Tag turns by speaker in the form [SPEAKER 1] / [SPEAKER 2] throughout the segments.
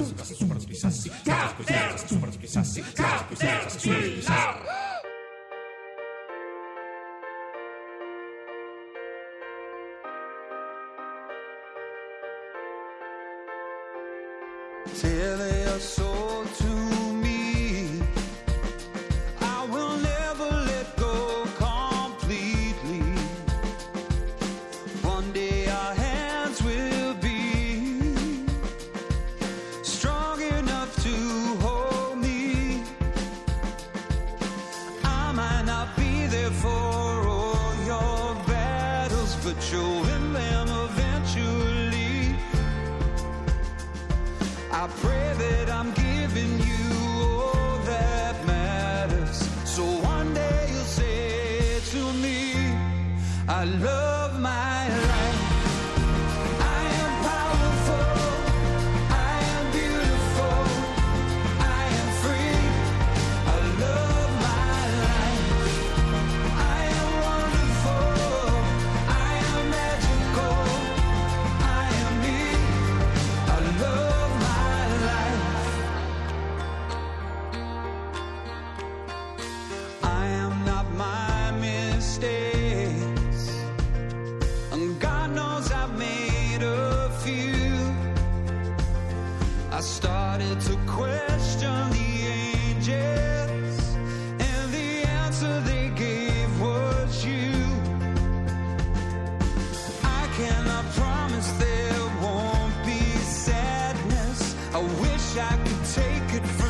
[SPEAKER 1] Sí, sí, sí. I love my life. Take it from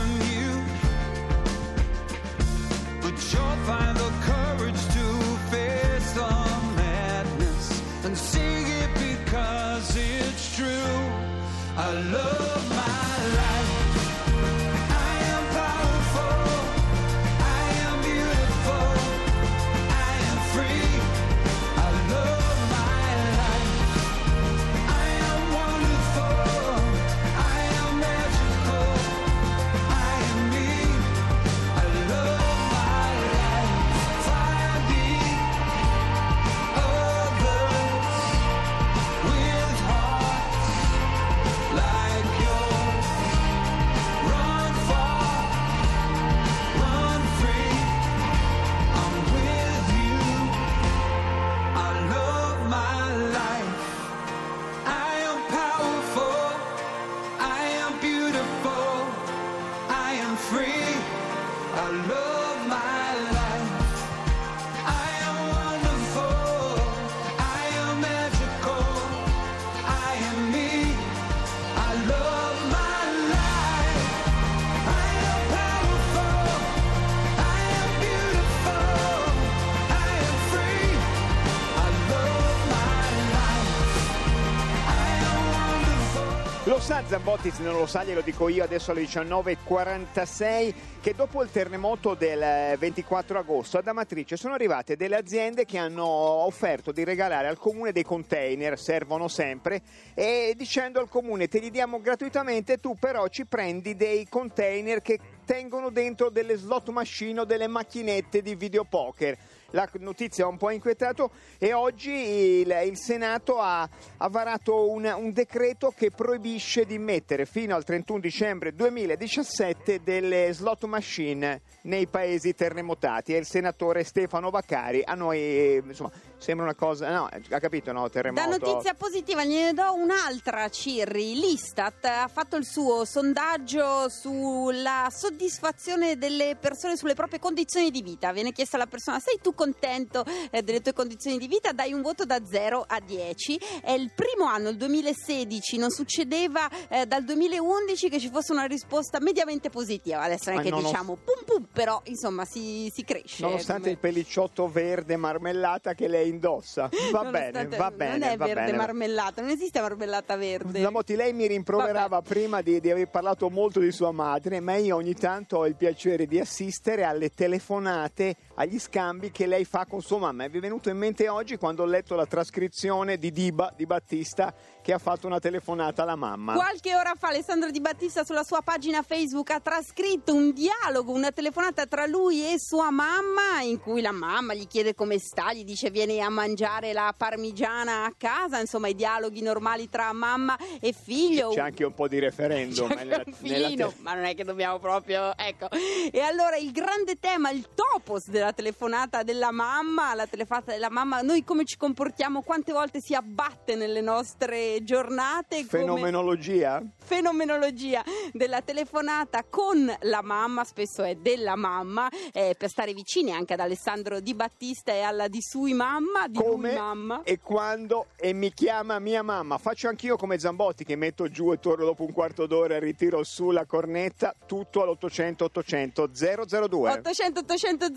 [SPEAKER 2] sa Zambotti, non lo sa glielo dico io adesso alle 19.46 che dopo il terremoto del eh, 24 agosto ad Amatrice sono arrivate delle aziende che hanno offerto di regalare al comune dei container, servono sempre, e dicendo al comune te li diamo gratuitamente, tu però ci prendi dei container che tengono dentro delle slot machine o delle macchinette di videopoker. La notizia ha un po' inquietato e oggi il, il Senato ha, ha varato un, un decreto che proibisce di mettere fino al 31 dicembre 2017 delle slot machine nei paesi terremotati. È il senatore Stefano Baccari. A noi insomma, sembra una cosa. No, ha capito, no? Terremoto.
[SPEAKER 3] Da notizia positiva gliene do un'altra, Cirri. L'Istat ha fatto il suo sondaggio sulla soddisfazione delle persone sulle proprie condizioni di vita. Viene chiesta alla persona: sei tu contento eh, delle tue condizioni di vita? Dai un voto da 0 a 10. È il primo anno, il 2016, non succedeva eh, dal 2011 che ci fosse una risposta mediamente positiva. Adesso non è che
[SPEAKER 2] non ho-
[SPEAKER 3] diciamo pum pum, però insomma si, si cresce.
[SPEAKER 2] Nonostante
[SPEAKER 3] come-
[SPEAKER 2] il pellicciotto verde marmellata che lei indossa. Va bene,
[SPEAKER 3] Nonostante-
[SPEAKER 2] va bene.
[SPEAKER 3] Non è verde
[SPEAKER 2] bene.
[SPEAKER 3] marmellata, non esiste marmellata verde.
[SPEAKER 2] Zamotti, lei mi rimproverava prima di, di aver parlato molto di sua madre, ma io ogni tanto ho il piacere di assistere alle telefonate, agli scambi che lei fa con sua mamma. Mi è venuto in mente oggi quando ho letto la trascrizione di Diba, di Battista, che ha fatto una telefonata alla mamma.
[SPEAKER 4] Qualche ora fa Alessandro Di Battista sulla sua pagina Facebook ha trascritto un dialogo, una telefonata tra lui e sua mamma in cui la mamma gli chiede come sta, gli dice vieni a mangiare la parmigiana a casa, insomma i dialoghi normali tra mamma e figlio.
[SPEAKER 2] C'è anche un po' di referendum
[SPEAKER 4] C'è anche
[SPEAKER 2] nella-
[SPEAKER 4] un
[SPEAKER 2] nella te-
[SPEAKER 4] ma non è che dobbiamo proprio. Ecco. E allora il grande tema, il topos della telefonata della mamma, la telefonata della mamma, noi come ci comportiamo, quante volte si abbatte nelle nostre giornate. come-
[SPEAKER 2] Fenomenologia?
[SPEAKER 4] fenomenologia della telefonata con la mamma, spesso è della mamma, eh, per stare vicini anche ad Alessandro Di Battista e alla di sui mamma, di
[SPEAKER 2] Come
[SPEAKER 4] mamma.
[SPEAKER 2] e quando e mi chiama mia mamma. Faccio anch'io come Zambotti che metto giù e torno dopo un quarto d'ora e ritiro su la cornetta, tutto all'800 800 002.
[SPEAKER 4] 800 800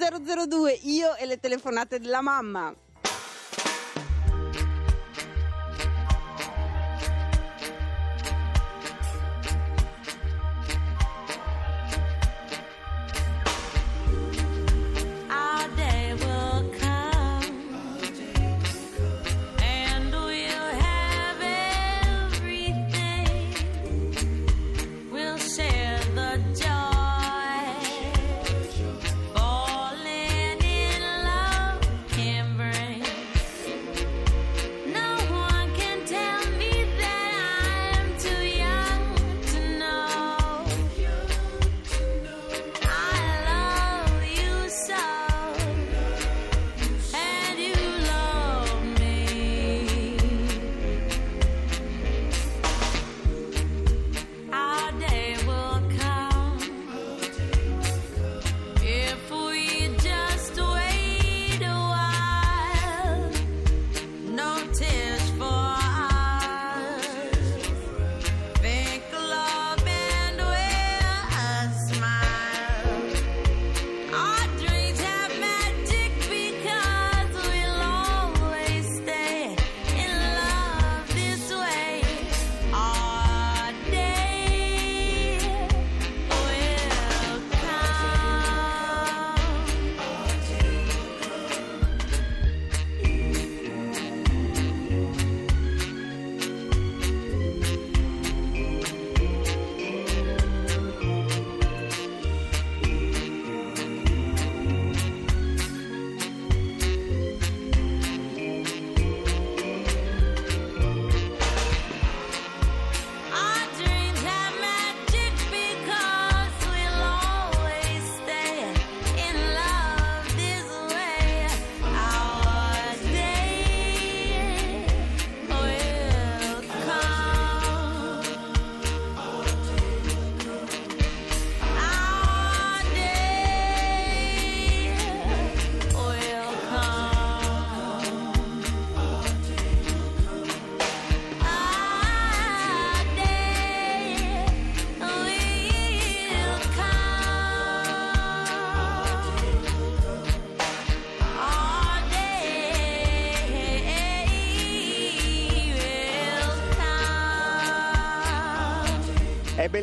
[SPEAKER 4] 002 io e le telefonate della mamma.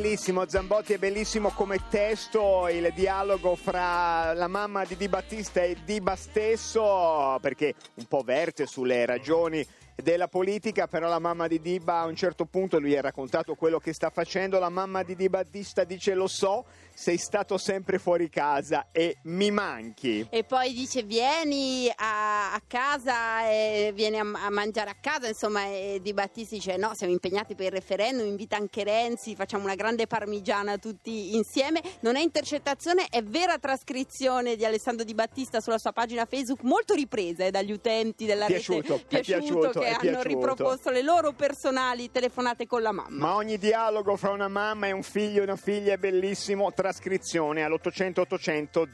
[SPEAKER 2] Bellissimo, Zambotti è bellissimo come testo il dialogo fra la mamma di Di Battista e Diba stesso, perché un po' verte sulle ragioni della politica, però la mamma di Diba a un certo punto lui ha raccontato quello che sta facendo, la mamma di Di Battista dice lo so, sei stato sempre fuori casa e mi manchi.
[SPEAKER 4] E poi dice vieni a, a casa, e vieni a, a mangiare a casa, insomma, e Di Battisti dice no, siamo impegnati per il referendum, invita anche Renzi, facciamo una grande parmigiana tutti insieme. Non è intercettazione, è vera trascrizione di Alessandro Di Battista sulla sua pagina Facebook, molto ripresa eh, dagli utenti della
[SPEAKER 2] Piaciuto,
[SPEAKER 4] rete
[SPEAKER 2] è piaciuto,
[SPEAKER 4] che hanno
[SPEAKER 2] piaciuto.
[SPEAKER 4] riproposto le loro personali telefonate con la mamma.
[SPEAKER 2] Ma ogni dialogo fra una mamma e un figlio e una figlia è bellissimo, trascrizione all'800 800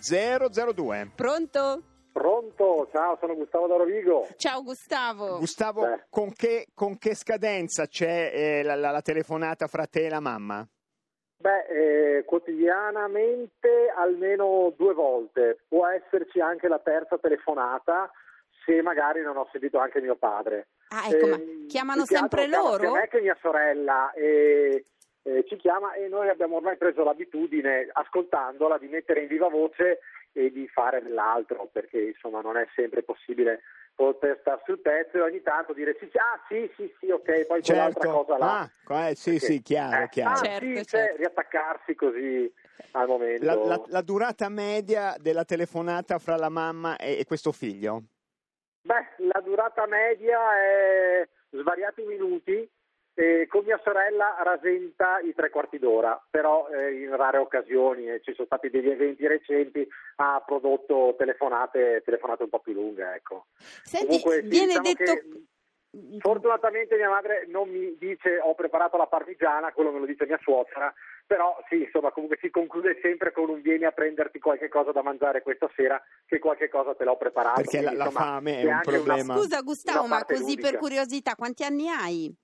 [SPEAKER 2] 002.
[SPEAKER 4] Pronto?
[SPEAKER 5] Pronto, ciao, sono Gustavo da Rovigo.
[SPEAKER 4] Ciao Gustavo.
[SPEAKER 2] Gustavo, con che, con che scadenza c'è eh, la, la- la telefonata fra te e la mamma?
[SPEAKER 5] Beh, eh, quotidianamente almeno due volte, può esserci anche la terza telefonata se magari non ho sentito anche mio padre.
[SPEAKER 4] Ah, ecco, ma
[SPEAKER 5] Ehm,
[SPEAKER 4] chiamano sempre loro?
[SPEAKER 5] sia me che mia sorella e, eh, ci chiama e noi abbiamo ormai preso l'abitudine, ascoltandola, di mettere in viva voce e di fare dell'altro, perché insomma non è sempre possibile poter star sul pezzo e ogni tanto dire sì, sì, ah sì, sì, sì, ok, poi
[SPEAKER 2] Certo.
[SPEAKER 5] cosa là.
[SPEAKER 2] Ah, eh, sì,
[SPEAKER 5] Perché-
[SPEAKER 2] sì, chiaro,
[SPEAKER 5] eh,
[SPEAKER 2] chiaro.
[SPEAKER 5] Ah,
[SPEAKER 3] Certo,
[SPEAKER 5] sì,
[SPEAKER 3] certo.
[SPEAKER 5] cioè, riattaccarsi così al momento.
[SPEAKER 2] La, la- la durata media della telefonata fra la mamma e, e questo figlio?
[SPEAKER 5] Beh, la durata media è svariati minuti e con mia sorella rasenta i tre quarti d'ora, però eh, in rare occasioni e ci sono stati degli eventi recenti ha prodotto telefonate, telefonate un po' più lunghe, ecco.
[SPEAKER 3] Senti,
[SPEAKER 5] Comunque, sì,
[SPEAKER 3] viene
[SPEAKER 5] diciamo
[SPEAKER 3] detto...
[SPEAKER 5] che, Fortunatamente mia madre non mi dice ho preparato la parmigiana, quello me lo dice mia suocera, però sì, insomma, comunque si conclude sempre con un vieni a prenderti qualche cosa da mangiare questa sera, che qualche cosa te l'ho preparato.
[SPEAKER 2] Perché la-
[SPEAKER 5] Quindi,
[SPEAKER 2] la
[SPEAKER 5] insomma,
[SPEAKER 2] fame è
[SPEAKER 5] c'è
[SPEAKER 2] un
[SPEAKER 5] anche una-
[SPEAKER 2] problema.
[SPEAKER 3] Scusa Gustavo, ma così
[SPEAKER 5] ludica.
[SPEAKER 3] per curiosità, quanti anni hai?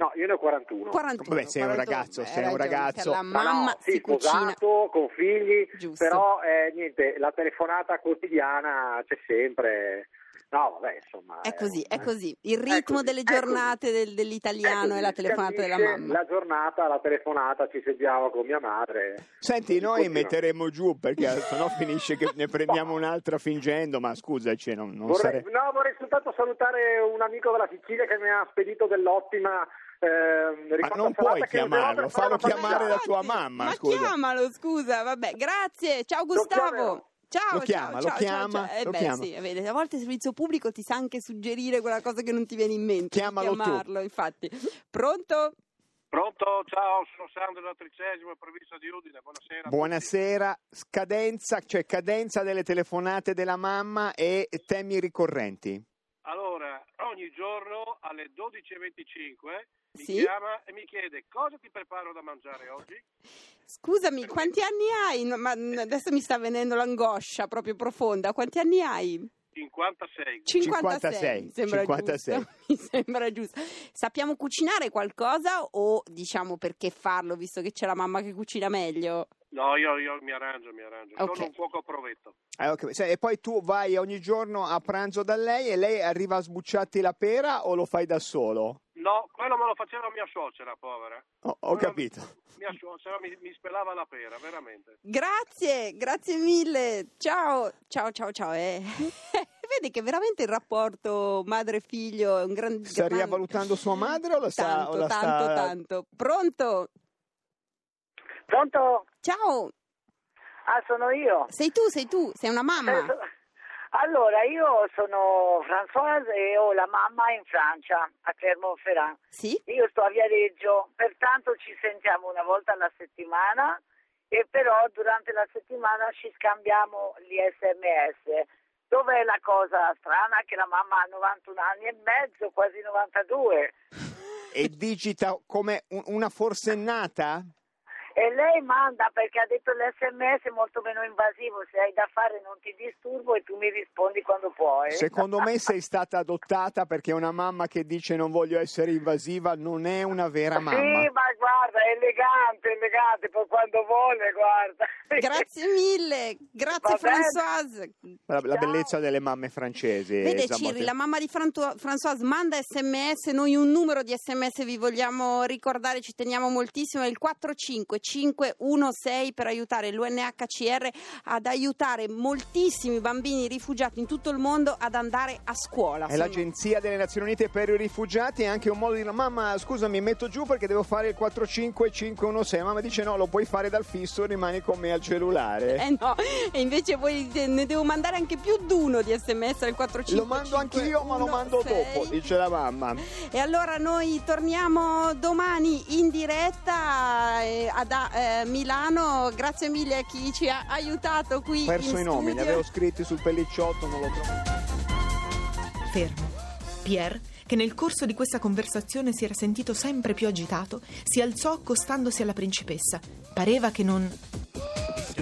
[SPEAKER 5] No, io ne ho 41.
[SPEAKER 3] 41.
[SPEAKER 2] Vabbè, sei un
[SPEAKER 3] 41,
[SPEAKER 2] ragazzo,
[SPEAKER 3] hai
[SPEAKER 2] sei un ragazzo.
[SPEAKER 3] che La mamma
[SPEAKER 5] no, sì,
[SPEAKER 3] si cucina.
[SPEAKER 5] sposato, con figli,
[SPEAKER 3] Giusto.
[SPEAKER 5] però eh, niente, la telefonata quotidiana c'è sempre. No, vabbè, insomma.
[SPEAKER 3] È così, è
[SPEAKER 5] eh.
[SPEAKER 3] così. Il
[SPEAKER 5] È
[SPEAKER 3] ritmo
[SPEAKER 5] così,
[SPEAKER 3] delle
[SPEAKER 5] è
[SPEAKER 3] giornate del-
[SPEAKER 5] È
[SPEAKER 3] dell'italiano e la telefonata della mamma.
[SPEAKER 5] La giornata, la telefonata, ci sentiamo con mia madre.
[SPEAKER 2] Senti, noi
[SPEAKER 5] continua.
[SPEAKER 2] metteremo giù perché sennò finisce che ne prendiamo un'altra fingendo, ma scusaci, non, non
[SPEAKER 5] Vorrei,
[SPEAKER 2] sare-
[SPEAKER 5] no, vorrei soltanto salutare un amico della Sicilia che mi ha spedito dell'ottima. Ehm,
[SPEAKER 2] Ma non puoi chiamarlo, fallo
[SPEAKER 5] la
[SPEAKER 2] chiamare da tua mamma,
[SPEAKER 3] Ma
[SPEAKER 2] scusa.
[SPEAKER 3] chiamalo, scusa, vabbè, grazie. Ciao Gustavo. Ciao,
[SPEAKER 2] Lo chiama,
[SPEAKER 3] ciao,
[SPEAKER 2] lo
[SPEAKER 3] ciao,
[SPEAKER 2] chiama,
[SPEAKER 3] ciao, ciao. Eh
[SPEAKER 2] lo
[SPEAKER 3] beh,
[SPEAKER 2] chiama.
[SPEAKER 3] sì, vedi, a volte il servizio pubblico ti sa anche suggerire quella cosa che non ti viene in mente.
[SPEAKER 2] Chiamalo tu.
[SPEAKER 3] chiamarlo, infatti. Pronto?
[SPEAKER 6] Pronto, ciao, sono Sandro della Tricesima, provincia di Udine, buonasera.
[SPEAKER 2] Buonasera, scadenza, cioè cadenza delle telefonate della mamma e temi ricorrenti.
[SPEAKER 6] Allora, ogni giorno alle 12.25 mi
[SPEAKER 3] Sì?
[SPEAKER 6] chiama e mi chiede cosa ti preparo da mangiare oggi?
[SPEAKER 3] Scusami, quanti anni hai? No, ma adesso mi sta venendo l'angoscia proprio profonda. Quanti anni hai?
[SPEAKER 6] 56.
[SPEAKER 3] 56,
[SPEAKER 2] 56,
[SPEAKER 3] mi sembra
[SPEAKER 2] 56.
[SPEAKER 3] giusto. Mi sembra giusto. Sappiamo cucinare qualcosa o diciamo perché farlo visto che c'è la mamma che cucina meglio?
[SPEAKER 6] No, io, io mi arrangio, mi arrangio.
[SPEAKER 3] Ok.
[SPEAKER 6] Sono un cuoco provetto.
[SPEAKER 2] Eh, ok, sai, E poi tu vai ogni giorno a pranzo da lei e lei arriva a sbucciarti la pera o lo fai da solo?
[SPEAKER 6] No, quello me lo faceva mia suocera, povera.
[SPEAKER 2] Ho, ho capito.
[SPEAKER 6] Mia suocera mi, mi spelava la pera, veramente.
[SPEAKER 3] Grazie, grazie mille. Ciao, ciao, ciao, ciao. Eh. Vedi che veramente il rapporto madre-figlio è un gran...
[SPEAKER 2] Sta
[SPEAKER 3] gran-
[SPEAKER 2] rivalutando sua madre o la sta...
[SPEAKER 3] Tanto,
[SPEAKER 2] o la sta-
[SPEAKER 3] tanto, tanto. Pronto?
[SPEAKER 7] Pronto?
[SPEAKER 3] Ciao,
[SPEAKER 7] Ah, sono io.
[SPEAKER 3] sei tu, sei tu, sei una mamma.
[SPEAKER 7] Eh, Allora, io sono Françoise e ho la mamma in Francia, a Clermont-Ferrand.
[SPEAKER 3] Sì?
[SPEAKER 7] Io sto a Viareggio, pertanto ci sentiamo una volta alla settimana e però durante la settimana ci scambiamo gli sms. Dov'è la cosa strana? Che la mamma ha 91 anni e mezzo, quasi 92.
[SPEAKER 2] E digita come un- una forsennata?
[SPEAKER 7] E lei manda perché ha detto l'SMS è molto meno invasivo, se hai da fare non ti disturbo e tu mi rispondi quando puoi.
[SPEAKER 2] Secondo me sei stata adottata perché una mamma che dice non voglio essere invasiva non è una vera mamma.
[SPEAKER 7] Sì, ma guarda, è elegante, elegante, poi quando vuole, guarda.
[SPEAKER 3] Grazie mille, grazie. Françoise.
[SPEAKER 2] La, la bellezza delle mamme francesi.
[SPEAKER 3] Vede. Cirri, la mamma di Frantu- Françoise manda sms, noi un numero di sms vi vogliamo ricordare, ci teniamo moltissimo, è il 45516 per aiutare l'UNHCR ad aiutare moltissimi bambini rifugiati in tutto il mondo ad andare a scuola.
[SPEAKER 2] È l'Agenzia delle Nazioni Unite per i rifugiati, è anche un modo di dire mamma scusami metto giù perché devo fare il 45516, mamma dice no lo puoi fare dal fisso, rimani con me al cellulare.
[SPEAKER 3] Eh no, e invece voi ne devo mandare anche più di uno di sms al 455
[SPEAKER 2] Lo mando anch'io ma lo mando dopo, dice la mamma.
[SPEAKER 3] E allora noi torniamo domani in diretta eh, eh, Milano. Grazie mille a chi ci ha aiutato qui.
[SPEAKER 2] Ho perso
[SPEAKER 3] in
[SPEAKER 2] i nomi, ne
[SPEAKER 3] studio.
[SPEAKER 2] avevo scritti sul pellicciotto, non l'ho trovato.
[SPEAKER 8] Fermo. Pierre, che nel corso di questa conversazione si era sentito sempre più agitato, si alzò accostandosi alla principessa. Pareva che non.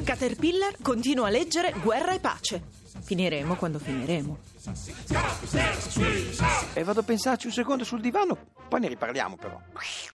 [SPEAKER 8] Caterpillar continua a leggere Guerra e pace. Finiremo quando finiremo.
[SPEAKER 9] E vado a pensarci un secondo sul divano, poi ne riparliamo però.